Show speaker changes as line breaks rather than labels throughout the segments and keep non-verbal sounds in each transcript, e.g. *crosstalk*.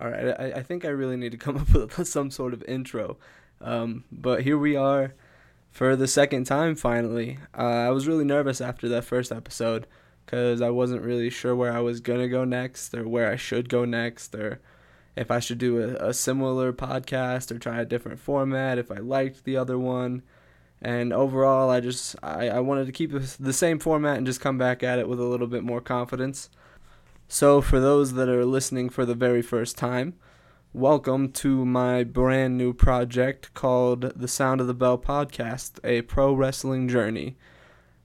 All right, I, I think I really need to come *laughs* up with some sort of intro. Um, but here we are for the second time finally. Uh, I was really nervous after that first episode because I wasn't really sure where I was going to go next or where I should go next or if I should do a, a similar podcast or try a different format, if I liked the other one. And overall, I just I, I wanted to keep the same format and just come back at it with a little bit more confidence. So, for those that are listening for the very first time, welcome to my brand new project called the Sound of the Bell Podcast, a pro wrestling journey.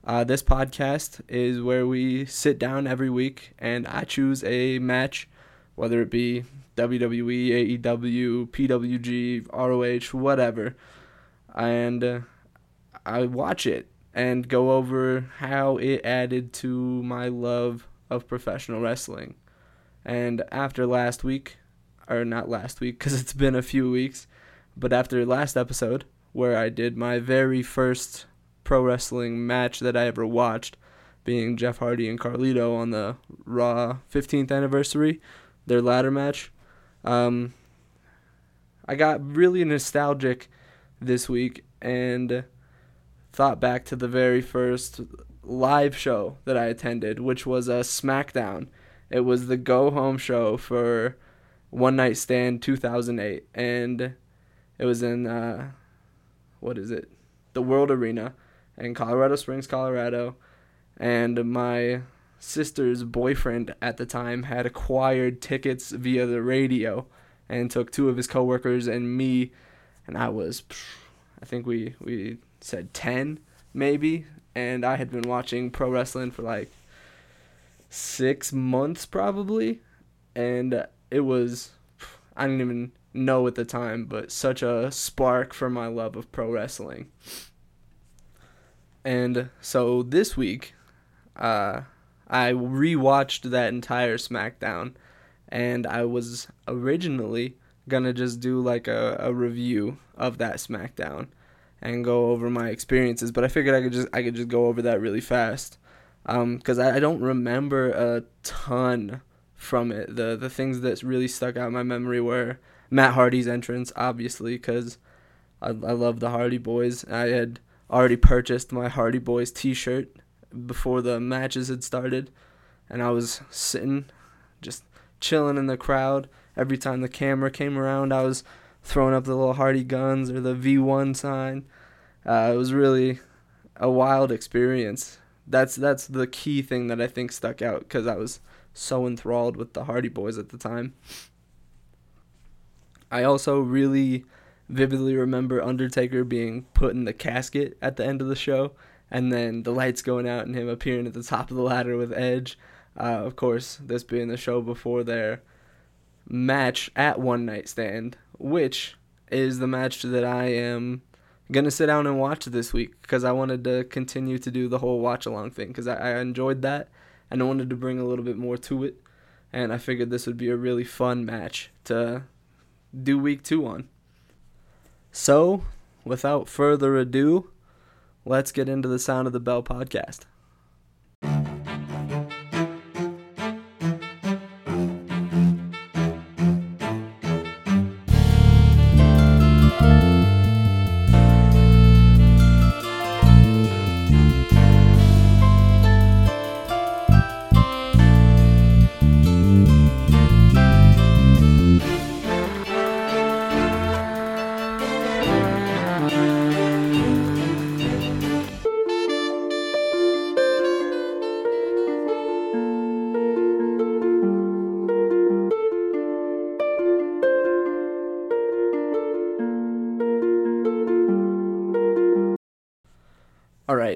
Uh, this podcast is where we sit down every week and I choose a match, whether it be WWE, AEW, PWG, ROH, whatever, and uh, I watch it and go over how it added to my love of professional wrestling. And after last week, or not last week because *laughs* it's been a few weeks, but after last episode where I did my very first pro wrestling match that I ever watched, being Jeff Hardy and Carlito on the Raw 15th anniversary, their ladder match. Um, I got really nostalgic this week and thought back to the very first live show that I attended, which was a SmackDown. It was the go home show for One Night Stand 2008, and it was in uh, what is it? The World Arena in Colorado Springs, Colorado, and my sister's boyfriend at the time had acquired tickets via the radio and took two of his coworkers and me and I was I think we we said 10 maybe and I had been watching pro wrestling for like six months probably, and it was I didn't even know at the time, but such a spark for my love of pro wrestling. And so this week, uh, I rewatched that entire SmackDown, and I was originally gonna just do like a, a review of that SmackDown and go over my experiences. But I figured I could just I could just go over that really fast, because um, I, I don't remember a ton from it. The the things that really stuck out in my memory were Matt Hardy's entrance, obviously, because I I love the Hardy Boyz. I had already purchased my Hardy Boyz T-shirt before the matches had started, and I was sitting, just chilling in the crowd. Every time the camera came around, I was throwing up the little Hardy guns or the V1 sign. Uh, it was really a wild experience. That's that's the key thing that I think stuck out because I was so enthralled with the Hardy Boyz at the time. I also really vividly remember Undertaker being put in the casket at the end of the show, and then the lights going out and him appearing at the top of the ladder with Edge. Uh, of course, this being the show before their match at One Night Stand, which is the match that I am gonna sit down and watch this week because I wanted to continue to do the whole watch along thing because I, I enjoyed that and I wanted to bring a little bit more to it, and I figured this would be a really fun match to do week two on. So, without further ado, let's get into the Sound of the Bell podcast.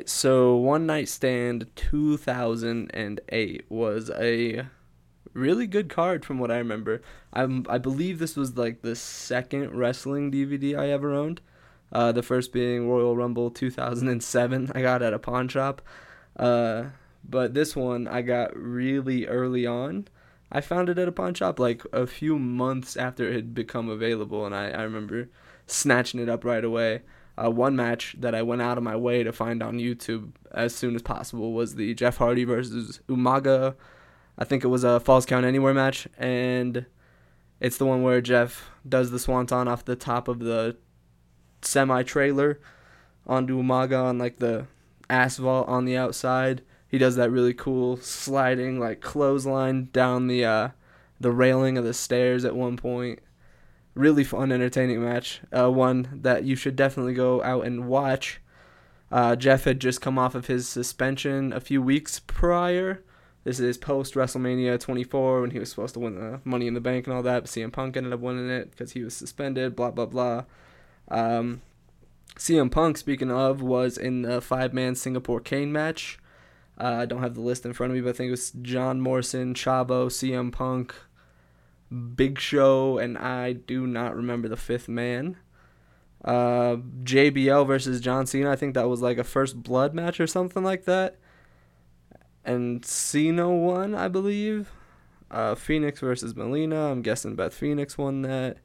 So One Night Stand 2008 was a really good card from what I remember. I I believe this was like the second wrestling DVD I ever owned. Uh, the first being Royal Rumble 2007. I got at a pawn shop. Uh, but this one I got really early on. I found it at a pawn shop like a few months after it had become available, and I, I remember snatching it up right away uh, one match that I went out of my way to find on YouTube as soon as possible was the Jeff Hardy versus Umaga. I think it was a Falls Count Anywhere match, and It's the one where Jeff does the swanton off the top of the semi trailer onto Umaga on like the asphalt on the outside. He does that really cool sliding like clothesline down the uh, the railing of the stairs at one point. Really fun, entertaining match. Uh, one that you should definitely go out and watch. Uh, Jeff had just come off of his suspension a few weeks prior. This is post WrestleMania 24 when he was supposed to win the Money in the Bank and all that. But CM Punk ended up winning it because he was suspended. Blah blah blah. Um, CM Punk, speaking of, was in the five man Singapore Cane match. Uh, I don't have the list in front of me, but I think it was John Morrison, Chavo, CM Punk, Big Show, and I do not remember the fifth man. Uh, JBL versus John Cena. I think that was like a first blood match or something like that. And Cena won, I believe. Uh, Phoenix versus Melina. I'm guessing Beth Phoenix won that.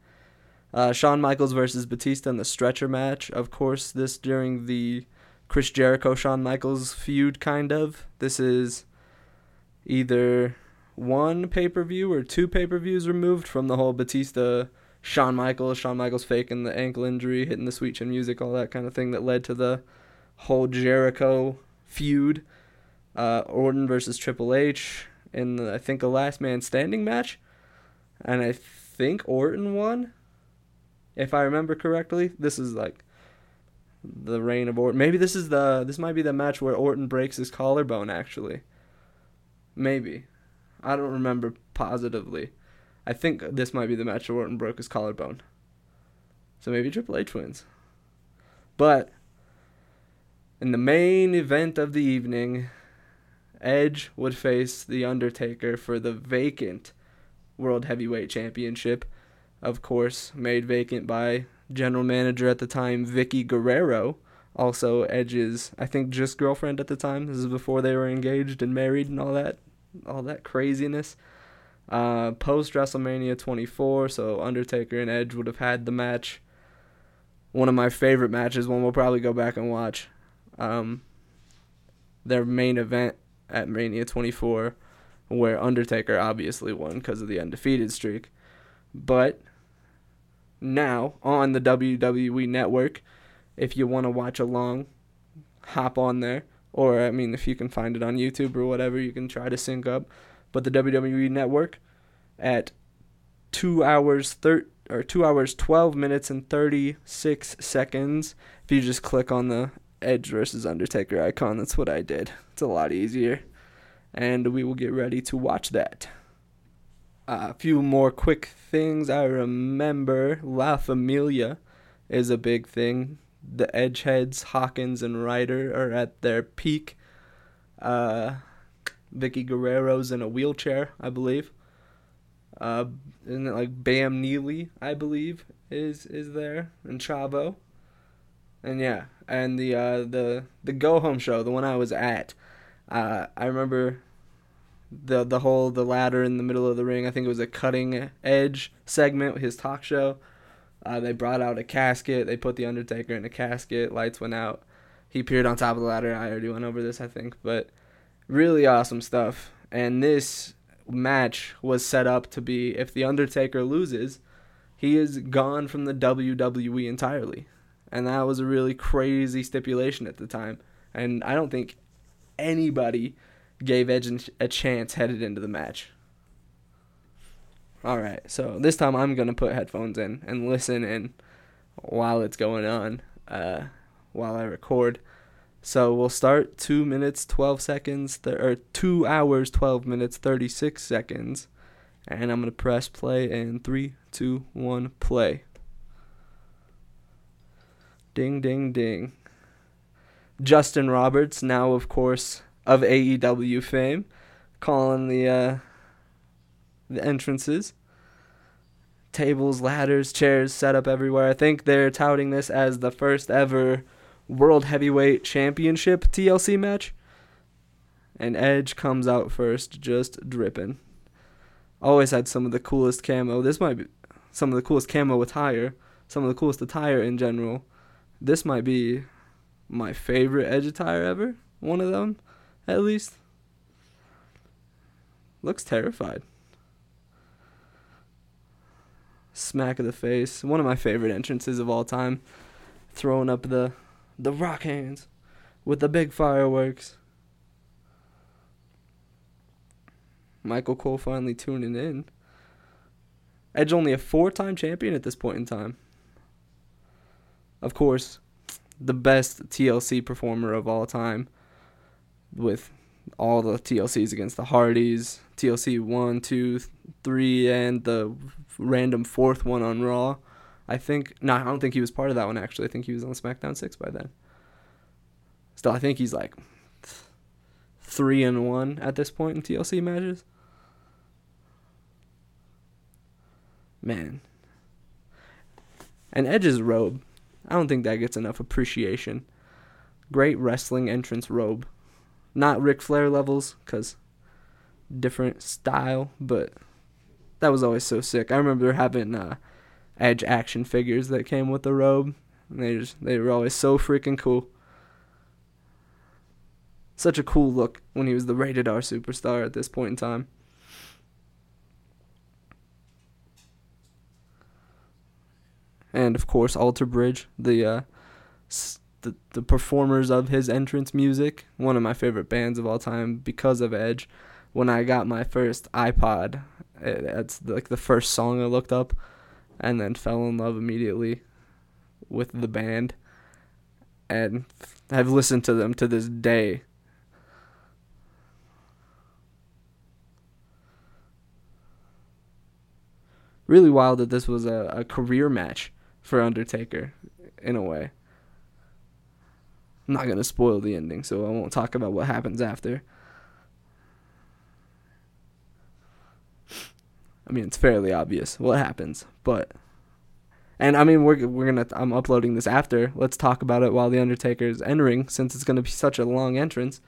Uh, Shawn Michaels versus Batista in the stretcher match. Of course, this during the Chris Jericho Shawn Michaels feud, kind of. This is either one pay per view or two pay per views removed from the whole Batista Shawn Michaels, Shawn Michaels faking the ankle injury, hitting the sweet chin music, all that kind of thing that led to the whole Jericho feud. Uh, Orton versus Triple H in the, I think a last man standing match, and I think Orton won if I remember correctly. This is like the reign of Orton. Maybe this is the this might be the match where Orton breaks his collarbone actually. Maybe. I don't remember positively. I think this might be the match where Orton broke his collarbone. So maybe Triple H wins. But in the main event of the evening, Edge would face The Undertaker for the vacant World Heavyweight Championship of course, made vacant by general manager at the time, Vickie Guerrero, also Edge's, I think, just girlfriend at the time. This is before they were engaged and married and all that, all that craziness. Uh, Post WrestleMania 24, so Undertaker and Edge would have had the match. One of my favorite matches, one we'll probably go back and watch. Um, their main event at Mania 24, where Undertaker obviously won because of the undefeated streak. But now on the WWE network. If you want to watch along, hop on there. Or, I mean, if you can find it on YouTube or whatever, you can try to sync up. But the WWE network at 2 hours thir- or 2 hours 12 minutes and 36 seconds. If you just click on the Edge versus Undertaker icon, that's what I did. It's a lot easier. And we will get ready to watch that. Uh, a few more quick things I remember. La Familia is a big thing. The Edgeheads, Hawkins and Ryder are at their peak. Uh, Vickie Guerrero's in a wheelchair, I believe. Uh, and like Bam Neely, I believe, is is there, and Chavo. And yeah, and the uh, the the go home show, the one I was at. Uh, I remember the the whole the ladder in the middle of the ring. I think it was a cutting edge segment with his talk show. Uh, they brought out a casket. They put the Undertaker in a casket. Lights went out. He appeared on top of the ladder. I already went over this, I think, but really awesome stuff. And this match was set up to be if the Undertaker loses, he is gone from the WWE entirely. And that was a really crazy stipulation at the time. And I don't think anybody gave Edge a chance headed into the match. All right, so this time I'm gonna put headphones in and listen in while it's going on, uh, while I record. So we'll start two minutes twelve seconds, th- or two hours twelve minutes thirty six seconds, and I'm gonna press play in three, two, one, play. Ding, ding, ding. Justin Roberts, now of course of AEW fame, calling the uh, the entrances. Tables, ladders, chairs set up everywhere. I think they're touting this as the first ever World Heavyweight Championship TLC match. And Edge comes out first, just dripping. Always had some of the coolest camo. This might be some of the coolest camo attire, some of the coolest attire in general. This might be my favorite Edge attire ever. One of them at least. Looks terrified. Smack of the face. One of my favorite entrances of all time. Throwing up the the rock hands with the big fireworks. Michael Cole finally tuning in. Edge only a four-time champion at this point in time. Of course, the best TLC performer of all time with all the TLCs against the Hardys, TLC 1, 2, 3, and the random fourth one on Raw. I think, no, I don't think he was part of that one actually. I think he was on SmackDown 6 by then. Still, I think he's like 3 and 1 at this point in TLC matches. Man. And Edge's robe, I don't think that gets enough appreciation. Great wrestling entrance robe. Not Ric Flair levels, because different style, but that was always so sick. I remember having uh, Edge action figures that came with the robe. And they just they were always so freaking cool. Such a cool look when he was the rated R superstar at this point in time. And of course, Alter Bridge, the uh, the the performers of his entrance music, one of my favorite bands of all time because of Edge. When I got my first iPod, eh, it, it's like the first song I looked up, and then fell in love immediately with the band, and have listened to them to this day. Really wild that this was a, a career match for Undertaker, in a way. I'm not gonna spoil the ending, so I won't talk about what happens after. I mean, it's fairly obvious what happens, but and I mean, we're we're gonna I'm uploading this after. Let's talk about it while the Undertaker is entering, since it's gonna be such a long entrance.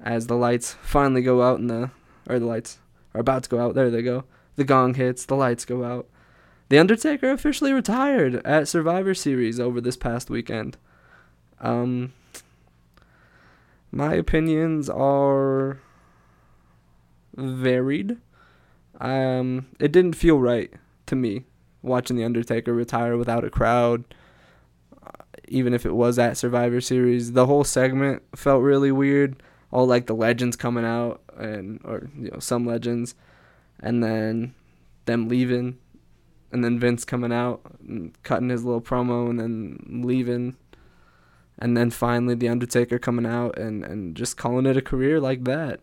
As the lights finally go out, and the or the lights are about to go out. There they go. The gong hits. The lights go out. The Undertaker officially retired at Survivor Series over this past weekend. Um, my opinions are varied. Um, it didn't feel right to me watching the Undertaker retire without a crowd. Uh, even if it was at Survivor Series, the whole segment felt really weird. All like the legends coming out and or you know some legends, and then them leaving, and then Vince coming out and cutting his little promo and then leaving and then finally the Undertaker coming out and and just calling it a career like that.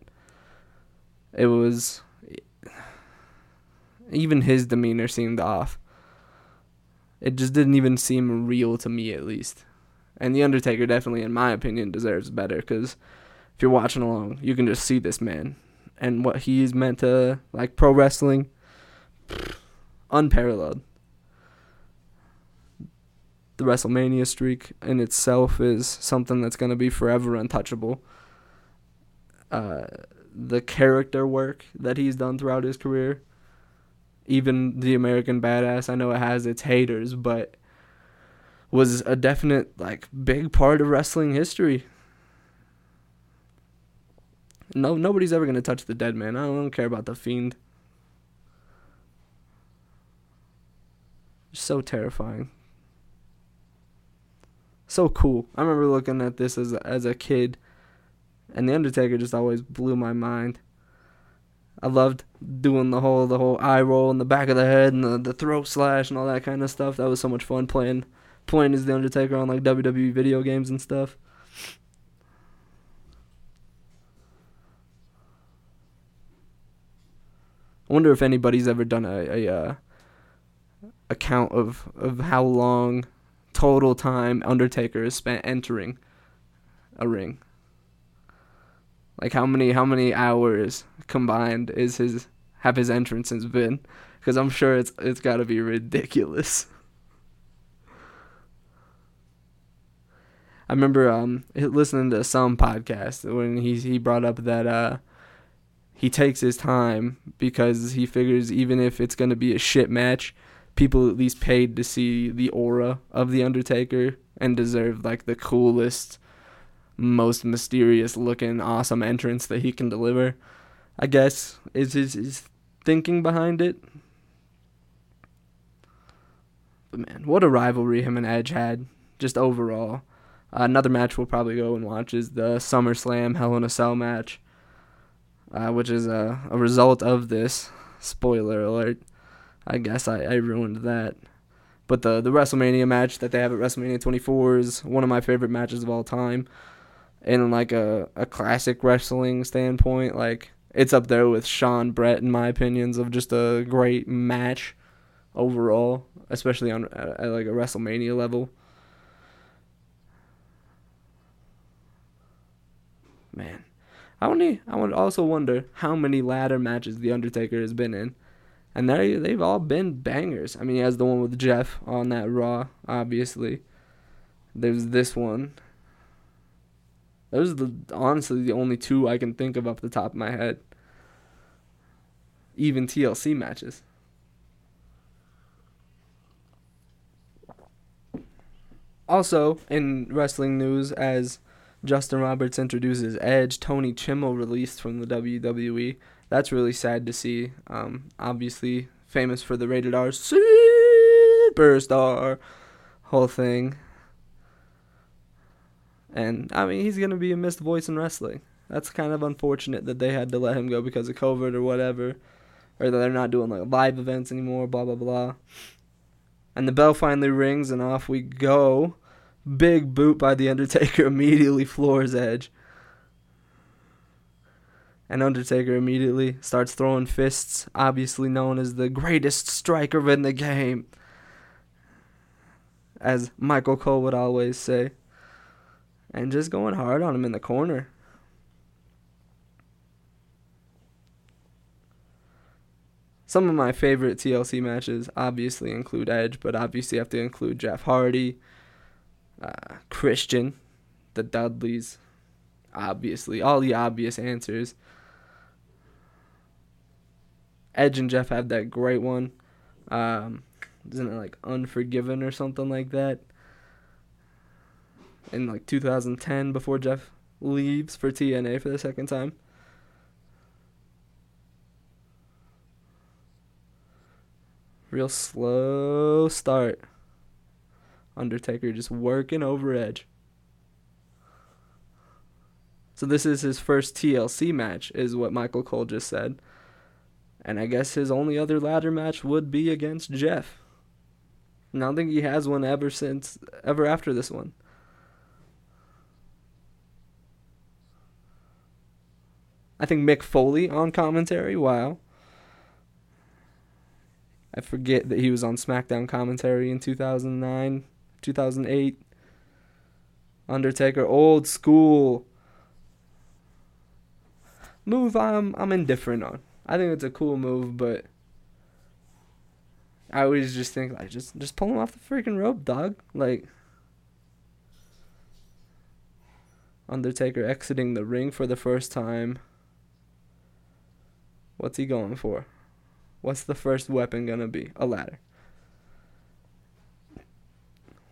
It was even his demeanor seemed off. It just didn't even seem real to me, at least. And the Undertaker definitely, in my opinion, deserves better because if you're watching along, you can just see this man and what he's meant to like pro wrestling, unparalleled the WrestleMania streak in itself is something that's going to be forever untouchable. Uh, the character work that he's done throughout his career, even the American Badass, I know it has its haters, but was a definite like big part of wrestling history. No, nobody's ever gonna touch the dead man. I don't, I don't care about the fiend. So terrifying so cool. I remember looking at this as a, as a kid, and the Undertaker just always blew my mind. I loved doing the whole the whole eye roll in the back of the head and the, the throat slash and all that kind of stuff. That was so much fun playing playing as the Undertaker on like WWE video games and stuff. I wonder if anybody's ever done a a, uh, a count of of how long total time Undertaker has spent entering a ring. Like how many how many hours combined is his have his entrances been? Because I'm sure it's it's got to be ridiculous. I remember um listening to some podcast when he he brought up that uh he takes his time because he figures even if it's gonna be a shit match, people at least paid to see the aura of the Undertaker and deserve like the coolest, most mysterious looking, awesome entrance that he can deliver. I guess is his, his thinking behind it. But man, what a rivalry him and Edge had, just overall. Uh, another match we'll probably go and watch is the SummerSlam Hell in a Cell match, uh, which is a, a result of this. Spoiler alert. I guess I, I ruined that. But the, the WrestleMania match that they have at WrestleMania 24 is one of my favorite matches of all time. In like a, a classic wrestling standpoint, like it's up there with Shawn Bret in my opinions of just a great match overall, especially on at, at like a WrestleMania level. Man, I only I would also wonder how many ladder matches the Undertaker has been in, and they they've all been bangers. I mean, he has the one with Jeff on that Raw, obviously. There's this one. Those are the honestly the only two I can think of off the top of my head. Even TLC matches. Also, in wrestling news, as Justin Roberts introduces Edge, Tony Chimel released from the WWE. That's really sad to see. Um, obviously, famous for the rated R superstar whole thing. And I mean, he's gonna be a missed voice in wrestling. That's kind of unfortunate that they had to let him go because of COVID or whatever, or that they're not doing like live events anymore. Blah blah blah. And the bell finally rings, and off we go. Big boot by the Undertaker *laughs* immediately floors Edge. And Undertaker immediately starts throwing fists, obviously known as the greatest striker in the game. As Michael Cole would always say and just going hard on him in the corner. Some of my favorite TLC matches obviously include Edge, but obviously have to include Jeff Hardy, uh, Christian, the Dudleys, obviously, all the obvious answers. Edge and Jeff have that great one. Um, isn't it like Unforgiven or something like that? in like 2010 before Jeff leaves for TNA for the second time. Real slow start. Undertaker just working over Edge. So this is his first TLC match, is what Michael Cole just said. And I guess his only other ladder match would be against Jeff. And I don't think he has one ever since ever after this one. I think Mick Foley on commentary. Wow. I forget that he was on SmackDown commentary in 2009, 2008. Undertaker, old school. Move I'm I'm indifferent on. I think it's a cool move, but I always just think like just just pull him off the freaking rope, dog. Like Undertaker exiting the ring for the first time. What's he going for? What's the first weapon gonna be? A ladder.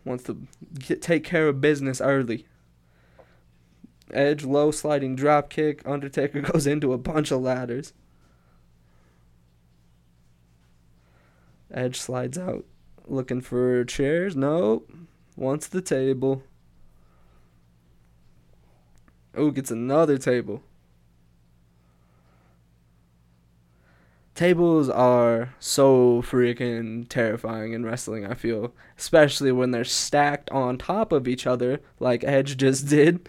Wants to get, take care of business early. Edge low sliding drop kick. Undertaker *laughs* goes into a bunch of ladders. Edge slides out looking for chairs. Nope. Wants the table. Oh, gets another table. tables are so freaking terrifying in wrestling, I feel. Especially when they're stacked on top of each other, like Edge just *laughs* did.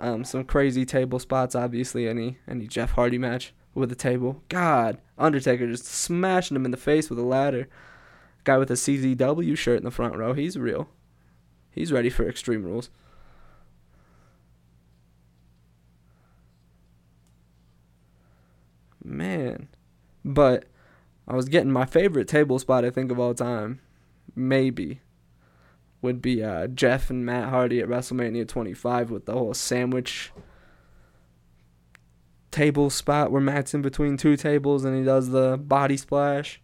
Um, some crazy table spots, obviously, any any Jeff Hardy match with a table. God, Undertaker just smashing him in the face with a ladder. Guy with a CZW shirt in the front row, he's real. He's ready for Extreme Rules. man. But I was getting my favorite table spot I think of all time, maybe, would be uh, Jeff and Matt Hardy at WrestleMania 25 with the whole sandwich table spot where Matt's in between two tables and he does the body splash.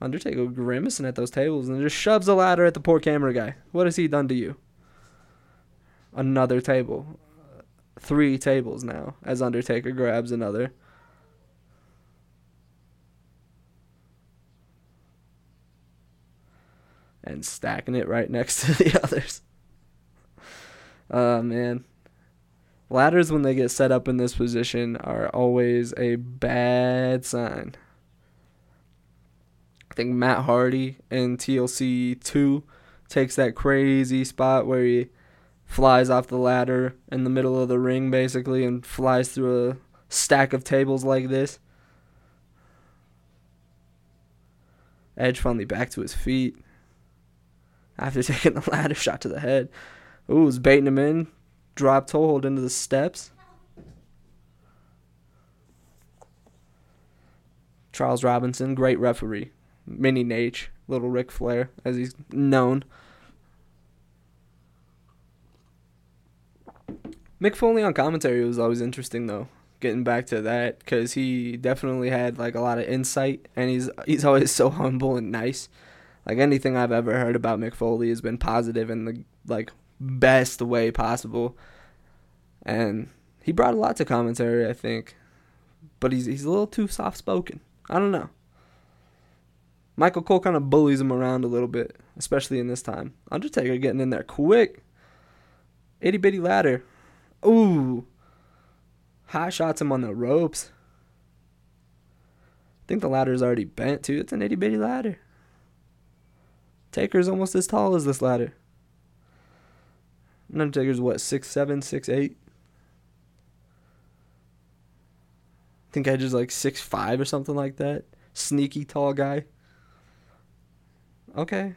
Undertaker grimacing at those tables and just shoves a ladder at the poor camera guy. What has he done to you? Another table. Three tables now as Undertaker grabs another. and stacking it right next *laughs* to the others. *laughs* Oh, man. Ladders, when they get set up in this position, are always a bad sign. I think Matt Hardy in TLC 2 takes that crazy spot where he flies off the ladder in the middle of the ring, basically, and flies through a stack of tables like this. Edge finally back to his feet after *laughs* taking the ladder shot to the head. Ooh, was baiting him in. Drop toe hold into the steps. Charles Robinson, great referee. Mini Nate, little Ric Flair, as he's known. Mick Foley on commentary was always interesting though. Getting back to that, because he definitely had like a lot of insight, and he's he's always *laughs* so humble and nice. Like anything I've ever heard about Mick Foley has been and the like best way possible, and he brought a lot to commentary, I think. But he's he's a little too soft spoken. I don't know. Michael Cole kind of bullies him around a little bit, especially in this time. Undertaker getting in there quick. Itty bitty ladder. Ooh. High shots him on the ropes. I think the ladder's already bent too. It's an itty bitty ladder. Taker's almost as tall as this ladder. Undertaker's what, six seven, six eight? I think Edge is like six five or something like that. Sneaky tall guy. Okay.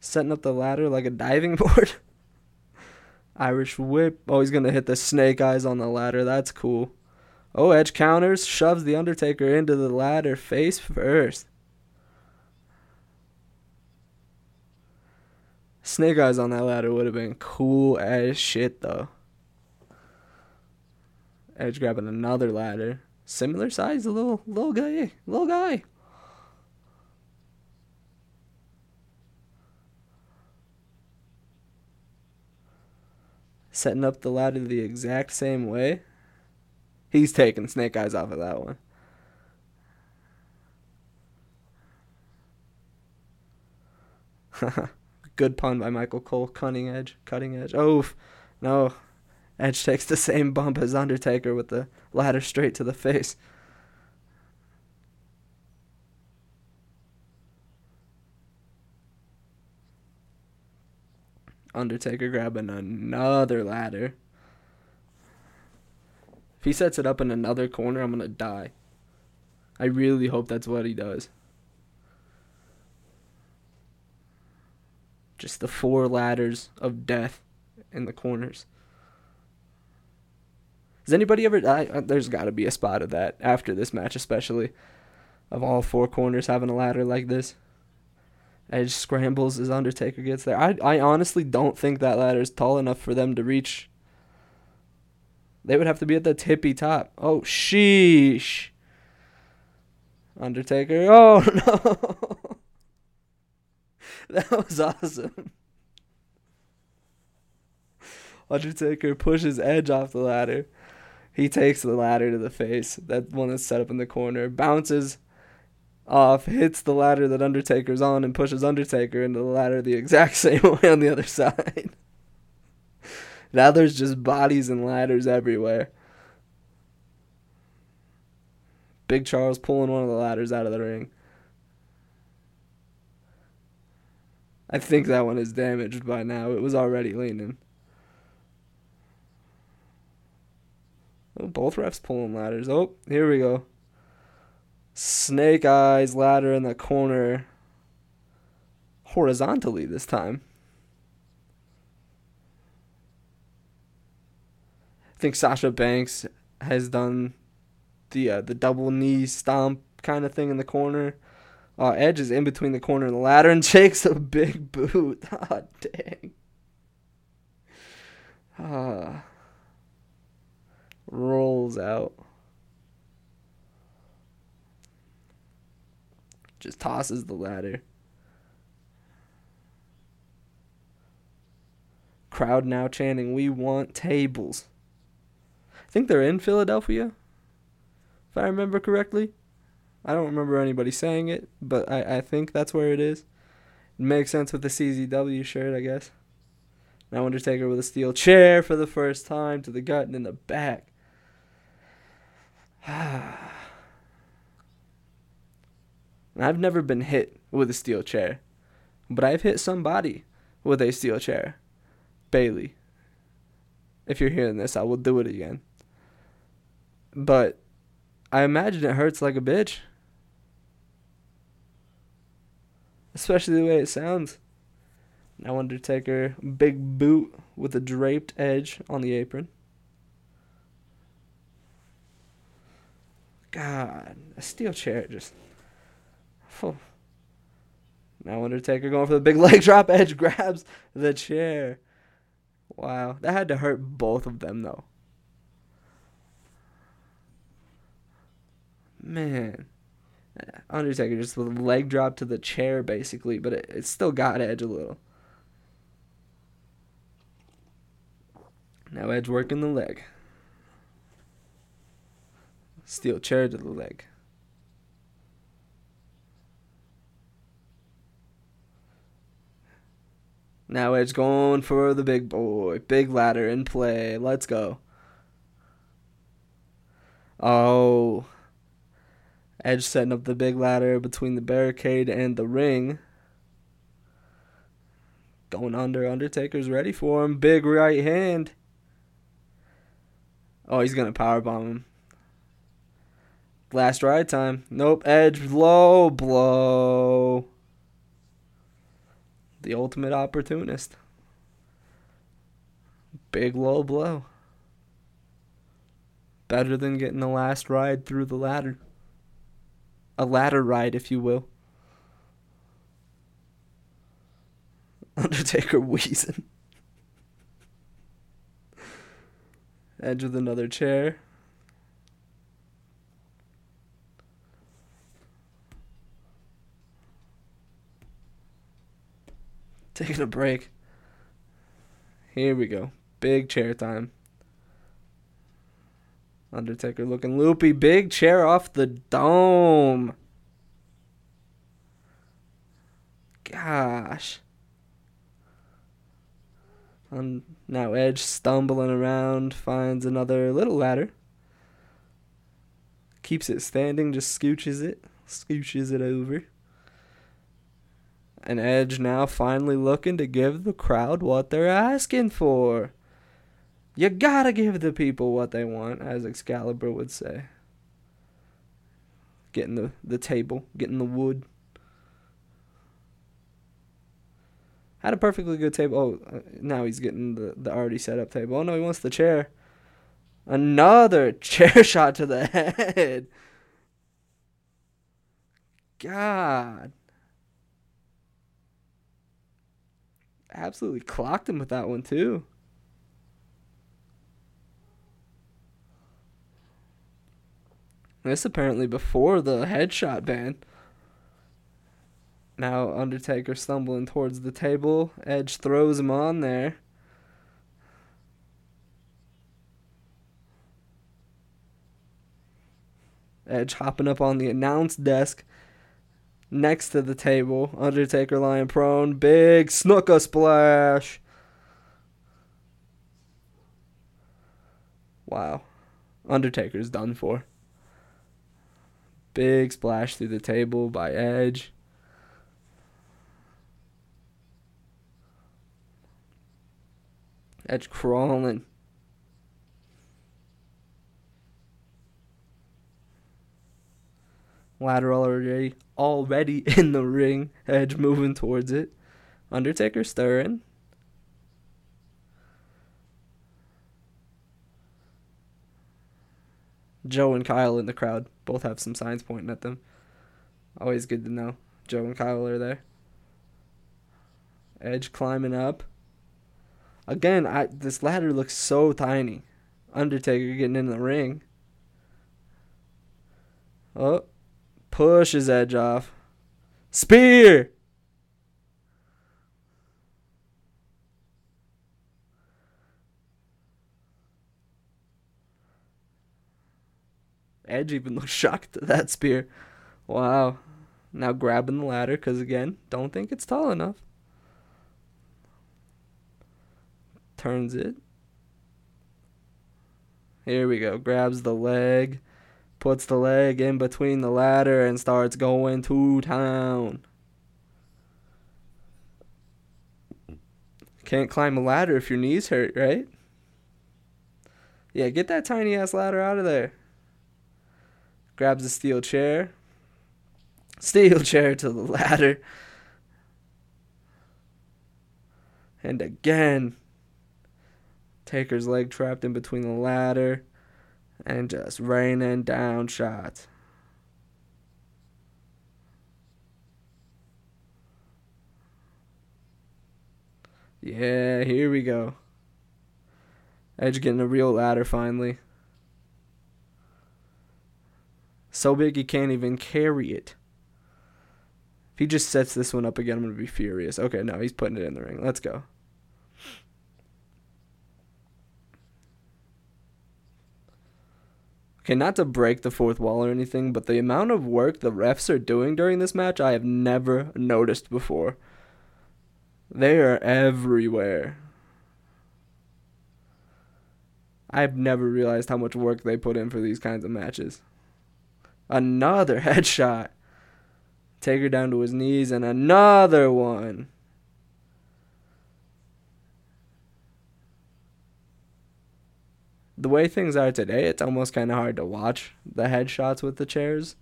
Setting up the ladder like a diving *laughs* board. Irish whip. Oh, he's gonna hit the snake eyes on the ladder. That's cool. Oh, Edge counters, shoves the Undertaker into the ladder face first. Snake eyes on that ladder would have been cool as shit, though. Edge grabbing another ladder, similar size, a little little guy, little guy. setting up the ladder the exact same way. He's taking Snake Eyes off of that one. *laughs* Good pun by Michael Cole. Cutting edge. Cutting edge. Oh, no. Edge takes the same bump as Undertaker with the ladder straight to the face. Undertaker grabbing another ladder. If he sets it up in another corner, I'm going to die. I really hope that's what he does. Just the four ladders of death in the corners. Has anybody ever? I, there's got to be a spot of that after this match, especially of all four corners having a ladder like this. Edge scrambles as Undertaker gets there. I I honestly don't think that ladder is tall enough for them to reach. They would have to be at the tippy top. Oh, sheesh. Undertaker. *laughs* Oh, no. That was awesome. Undertaker pushes Edge off the ladder. He takes the ladder to the face. That one is set up in the corner. Bounces off, hits the ladder that Undertaker's on, and pushes Undertaker into the ladder the exact *laughs* same way on the other side. now there's just bodies and ladders everywhere. Big Charles pulling one of the ladders out of the ring. I think that one is damaged by now. It was already leaning. Oh, both refs pulling ladders. Oh, here we go. Snake Eyes ladder in the corner horizontally this time. I think Sasha Banks has done the uh, the double knee stomp kind of thing in the corner. Uh, Edge is in between the corner and the ladder and *laughs* takes a big boot. Oh, *laughs* dang. Ah. Rolls out. Just tosses the ladder. Crowd now chanting, We want tables. I think they're in Philadelphia, if I remember correctly. I don't remember anybody saying it, but I, I think that's where it is. It makes sense with the CZW shirt, I guess. Now Undertaker with a steel chair for the first time to the gut and in the back. *sighs* I've never been hit with a steel chair, but I've hit somebody with a steel chair. Bailey. If you're hearing this, I will do it again. But I imagine it hurts like a bitch. Especially the way it sounds. Now Undertaker, big boot with a draped edge on the apron. God, a steel chair just. Oh. Now Undertaker going for the big *laughs* leg drop. Edge grabs the chair. Wow, that had to hurt both of them though. Man. Undertaker just with a leg drop to the chair basically, but it, it still got Edge a little. Now Edge working the leg. Steel chair to the leg. Now Edge going for the big boy. Big ladder in play. Let's go. Oh. Edge setting up the big ladder between the barricade and the ring. Going under. Undertaker's ready for him. Big right hand. Oh, he's to powerbomb him. Last ride time. Nope. Edge low blow the ultimate opportunist. Big low blow. Better than getting the last ride through the ladder. A ladder ride, if you will. *laughs* Undertaker wheezing. Edge with another chair. Taking a break. Here we go. Big chair time. Undertaker looking loopy. Big chair off the dome. Gosh. And now Edge stumbling around finds another little ladder. Keeps it standing, just scooches it, scooches it over. And Edge now finally looking to give the crowd what they're asking for. You gotta give the people what they want, as Excalibur would say. Getting the, the table, getting the wood. Had a perfectly good table. Oh, uh, now he's getting the, the already set up table. Oh no, he wants the chair. Another *laughs* chair shot to the head. God. absolutely clocked him with that one too. This apparently before the headshot ban. Now Undertaker stumbling towards the table. Edge throws him on there. Edge hopping up on the announce desk next to the table. Undertaker lying prone. Big snooker splash. Wow. Undertaker's done for. Big splash through the table by Edge. Edge crawling. Lateral already already *laughs* in the ring. Edge moving towards it. Undertaker stirring. Joe and Kyle in the crowd both have some signs pointing at them. Always good to know. Joe and Kyle are there. Edge climbing up. Again, I this ladder looks so tiny. Undertaker getting in the ring. Oh, Pushes Edge off. Spear! Edge even looks *laughs* shocked at that spear. Wow. Now grabbing the ladder because, again, don't think it's tall enough. Turns it. Here we go. Grabs the leg. Puts the leg in between the ladder and starts going to town. Can't climb a ladder if your knees hurt, right? Yeah, get that tiny ass ladder out of there. Grabs a steel chair. Steel *laughs* chair to the ladder. And again, Taker's leg trapped in between the ladder and just raining down shots. Yeah, here we go. Edge getting a real ladder finally. So big he can't even carry it. If he just sets this one up again, I'm going to be furious. Okay, no, he's putting it in the ring. Let's go. Okay, not to break the fourth wall or anything, but the amount of work the refs are doing during this match, I have never noticed before. They are everywhere. I've never realized how much work they put in for these kinds of matches. Another *laughs* headshot. Taker down to his knees, and another one. The way things are today, it's almost kind of hard to watch the headshots with the chairs.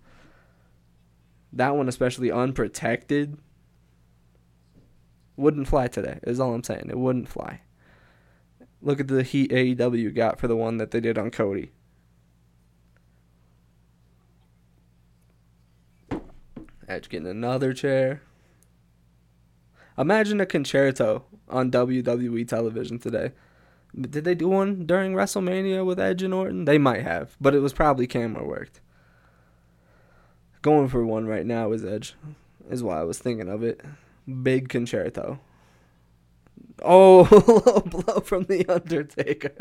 That one, especially unprotected, wouldn't fly today, is all I'm saying. It wouldn't fly. Look at the heat AEW got for the one that they did on Cody. Edge getting another chair. Imagine a Con-Chair-To on WWE television today. Did they do one during WrestleMania with Edge and Orton? They might have, but it was probably camera worked. Going for one right now is Edge, is why I was thinking of it. Big Con-Chair-To. Oh, *laughs* low blow from the Undertaker.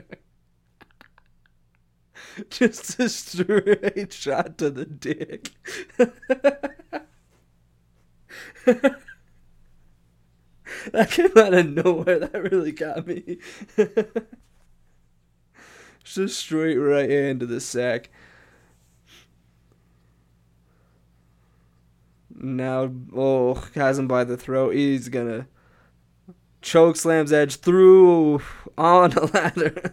*laughs* Just a straight shot to the dick. *laughs* *laughs* that came out of nowhere. That really got me. *laughs* Just straight right into the sack. Now, oh, has him by the throat. He's gonna choke slams Edge through on a *laughs* ladder.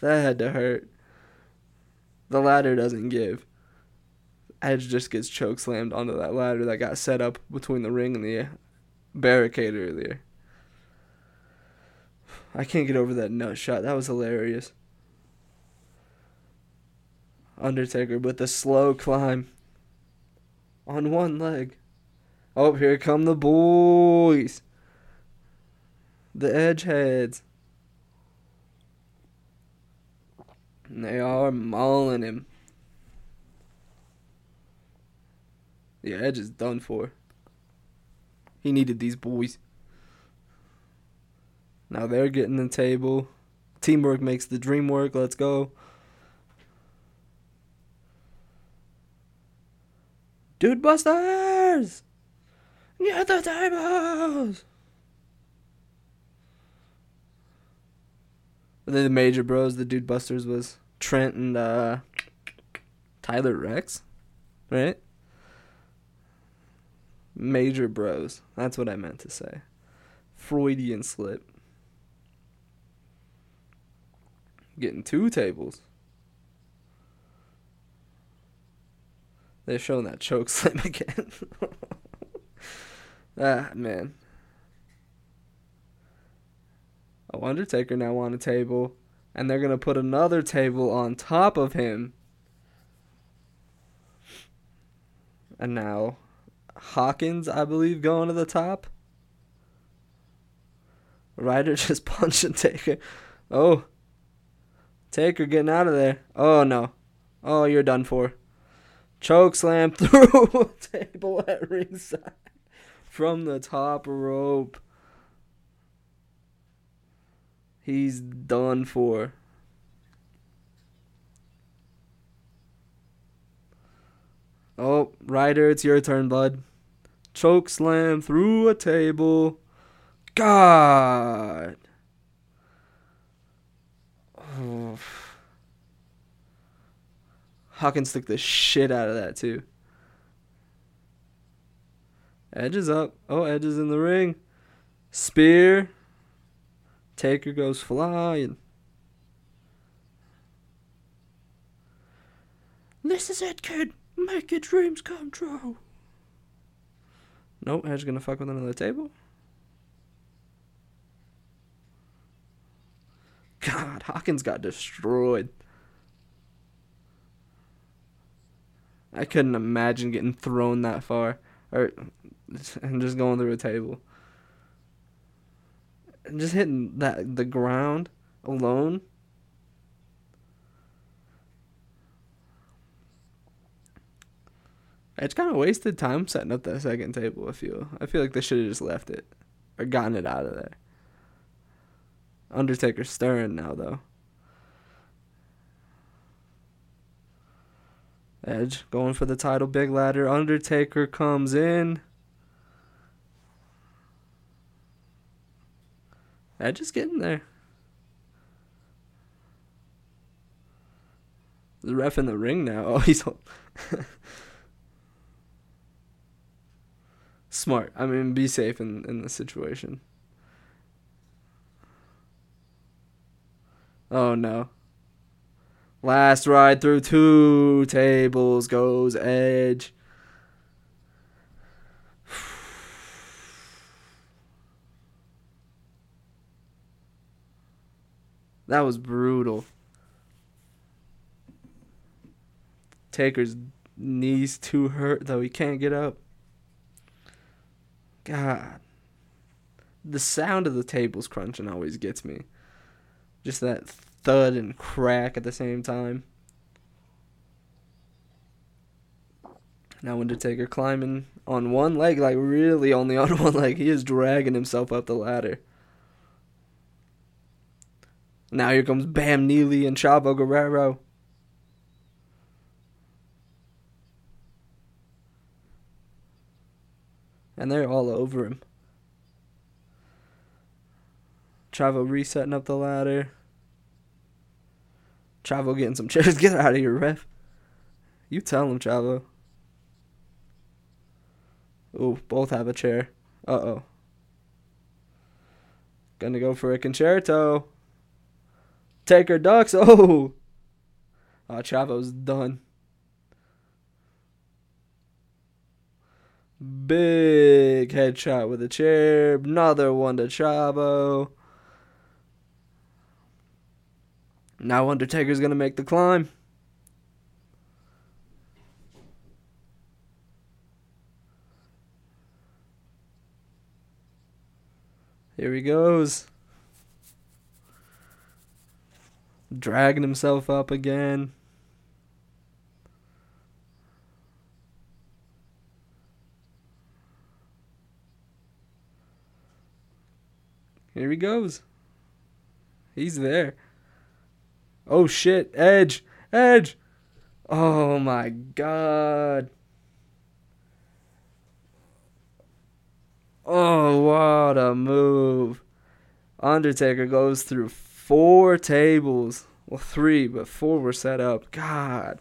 that had to hurt. The ladder doesn't give. Edge just gets choke slammed onto that ladder that got set up between the ring and the barricade earlier. I can't get over that nut shot. That was hilarious. Undertaker with a slow climb on one leg. Oh, here come the boys. The Edgeheads. And they are mauling him. The Edge is done for. He needed these boys. Now they're getting the table. Teamwork makes the dream work. Let's go. Dude Busters! Get the tables! The major bros, the Dude Busters was Trent and uh, Tyler Reks, right? Major bros. That's what I meant to say. Freudian slip. Getting two tables. They're showing that choke *laughs* slam again. *laughs* ah, man. Oh, Undertaker now on a table, and they're gonna put another table on top of him. And now, Hawkins, I believe, going to the top. Ryder *laughs* just punching Taker. Oh, Taker getting out of there. Oh no. Oh, you're done for. Choke slam *laughs* through *laughs* table at ringside from the top rope. He's done for. Oh, Ryder, it's your turn, bud. Choke slam through a table. God. Oh. *sighs* Hawkins took the shit out of that too. Edge is up. Oh, Edge is in the ring. Spear. Taker goes flying. This is it, kid. Make your dreams come true. Nope, Edge gonna fuck with another table. God, Hawkins got destroyed. I couldn't imagine getting thrown that far, or and just going through a table, and just hitting that the ground alone. It's kind of wasted time setting up that second table. I feel. I feel like they should have just left it, or gotten it out of there. Undertaker stirring now though. Edge going for the title, big ladder. Undertaker comes in. Edge is getting there. The ref in the ring now. *laughs* Oh, he's *laughs* smart. I mean, be safe in in this situation. Oh no. Last ride through two tables goes Edge. *sighs* That was brutal. Taker's knees too hurt though he can't get up. God. The sound of the tables crunching always gets me. Just that thud and crack at the same time. Now Undertaker climbing on one leg, like really only on *laughs* one leg. He is dragging himself up the ladder. Now here comes Bam Neely and Chavo Guerrero. And they're all over him. Chavo resetting up the ladder. Chavo getting some chairs. *laughs* Get out of here, ref. You tell him, Chavo. Ooh, both have a chair. Uh oh. Gonna go for a Con-Chair-To. Taker ducks. *laughs* Oh. Oh, Chavo's done. Big headshot with a chair. Another one to Chavo. Now Undertaker's gonna make the climb. Here he goes. Dragging himself up again. Here he goes. He's there. Oh shit, Edge, Edge. Oh my god. Oh, what a move. Undertaker goes through four tables. Well, three, but four were set up. God.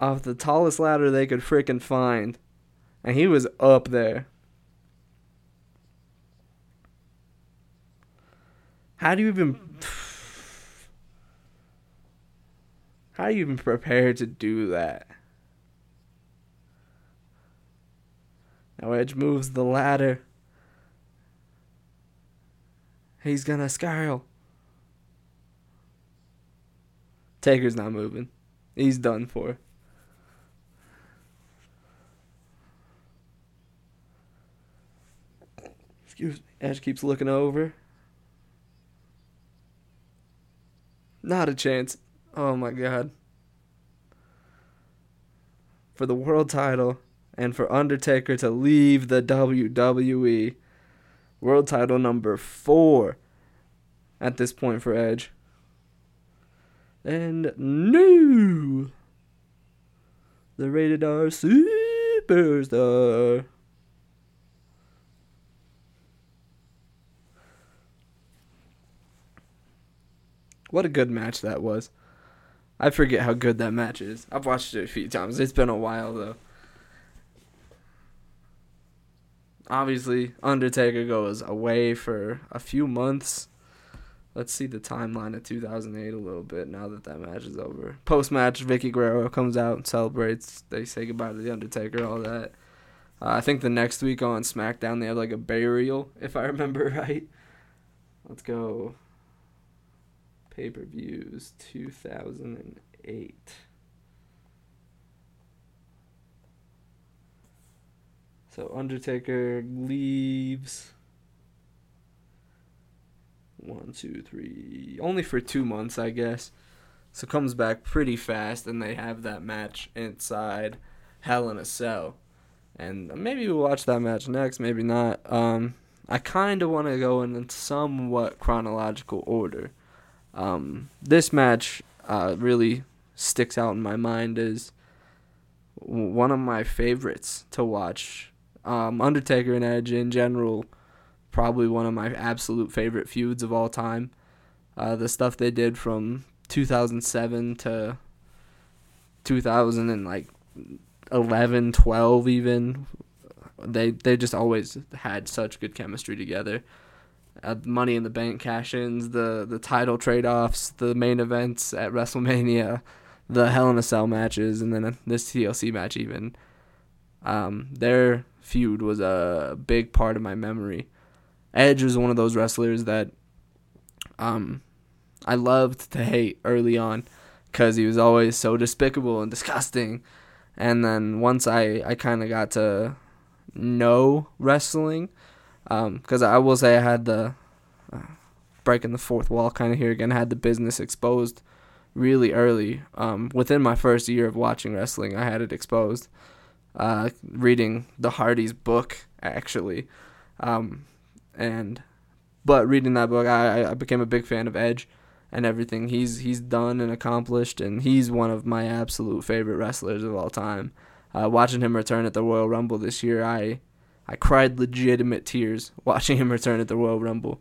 Off the tallest ladder they could freaking find. And he was up there. How do you even. *sighs* How are you even prepared to do that? Now Edge moves the ladder. He's gonna scale. Taker's not moving. He's done for. Excuse me. Edge keeps looking over. Not a chance. Oh my god. For the world title and for Undertaker to leave the WWE. World title number four at this point for Edge. And new the rated R superstar. What a good match that was. I forget how good that match is. I've watched it a few times. It's been a while though. Obviously, Undertaker goes away for a few months. Let's see the timeline of 2008 a little bit now that that match is over. Post match, Vickie Guerrero comes out and celebrates. They say goodbye to the Undertaker, all that. Uh, I think the next week on SmackDown they have like a burial, if I remember *laughs* right. Let's go pay per views 2008. So Undertaker leaves. One, two, three. Only for two months, I guess. So comes back pretty fast, and they have that match inside Hell in a Cell. And maybe we'll watch that match next, maybe not. Um, I kind of want to go in somewhat chronological order. Um, this match uh, really sticks out in my mind as one of my favorites to watch. Um, Undertaker and Edge in general, probably one of my absolute favorite feuds of all time. Uh, the stuff they did from 2007 to 2000 and like 11, 12 even. They they just always had such good chemistry together uh, Money in the Bank cash-ins, the the title trade-offs, the main events at WrestleMania, the Hell in a Cell matches, and then this TLC match even. Um, their feud was a big part of my memory. Edge was one of those wrestlers that um, I loved to hate early on because he was always so despicable and disgusting. And then once I, I kind of got to know wrestling, because um, I will say I had the uh, breaking the fourth wall kind of here again. I had the business exposed really early. Um, within my first year of watching wrestling, I had it exposed. Uh, reading the Hardys book actually, um, and but reading that book, I, I became a big fan of Edge and everything he's he's done and accomplished, and he's one of my absolute favorite wrestlers of all time. Uh, watching him return at the Royal Rumble this year, I I cried legitimate tears watching him return at the Royal Rumble.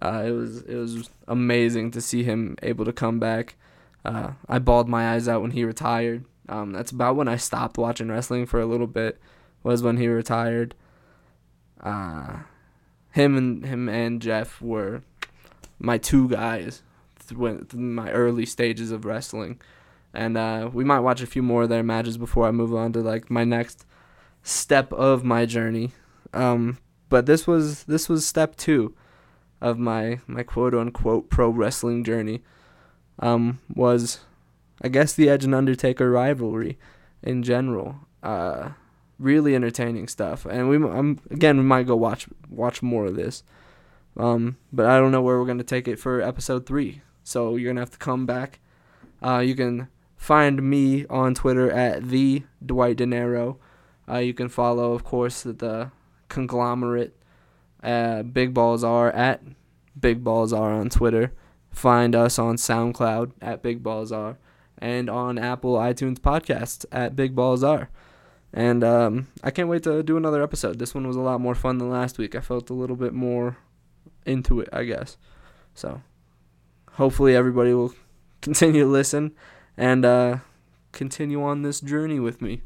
Uh, it was it was amazing to see him able to come back. Uh, I bawled my eyes out when he retired. Um, that's about when I stopped watching wrestling for a little bit. Was when he retired. Uh, him and him and Jeff were my two guys through my early stages of wrestling, and uh, we might watch a few more of their matches before I move on to like my next step of my journey. Um, but this was this was step two of my my quote unquote pro wrestling journey. Um, was I guess the Edge and Undertaker rivalry in general. Uh, really entertaining stuff, and we again we might go watch watch more of this. Um, but I don't know where we're gonna take it for episode three. So you're gonna have to come back. Uh, you can find me on Twitter at the Dwight Dinero. Uh, you can follow, of course, the conglomerate uh, Big Balls are at Big Balls are on Twitter. Find us on SoundCloud at Big Balls are and on Apple iTunes podcasts at Big Balls are. And um, I can't wait to do another episode. This one was a lot more fun than last week. I felt a little bit more into it, I guess. So hopefully everybody will *laughs* continue to listen and uh, continue on this journey with me.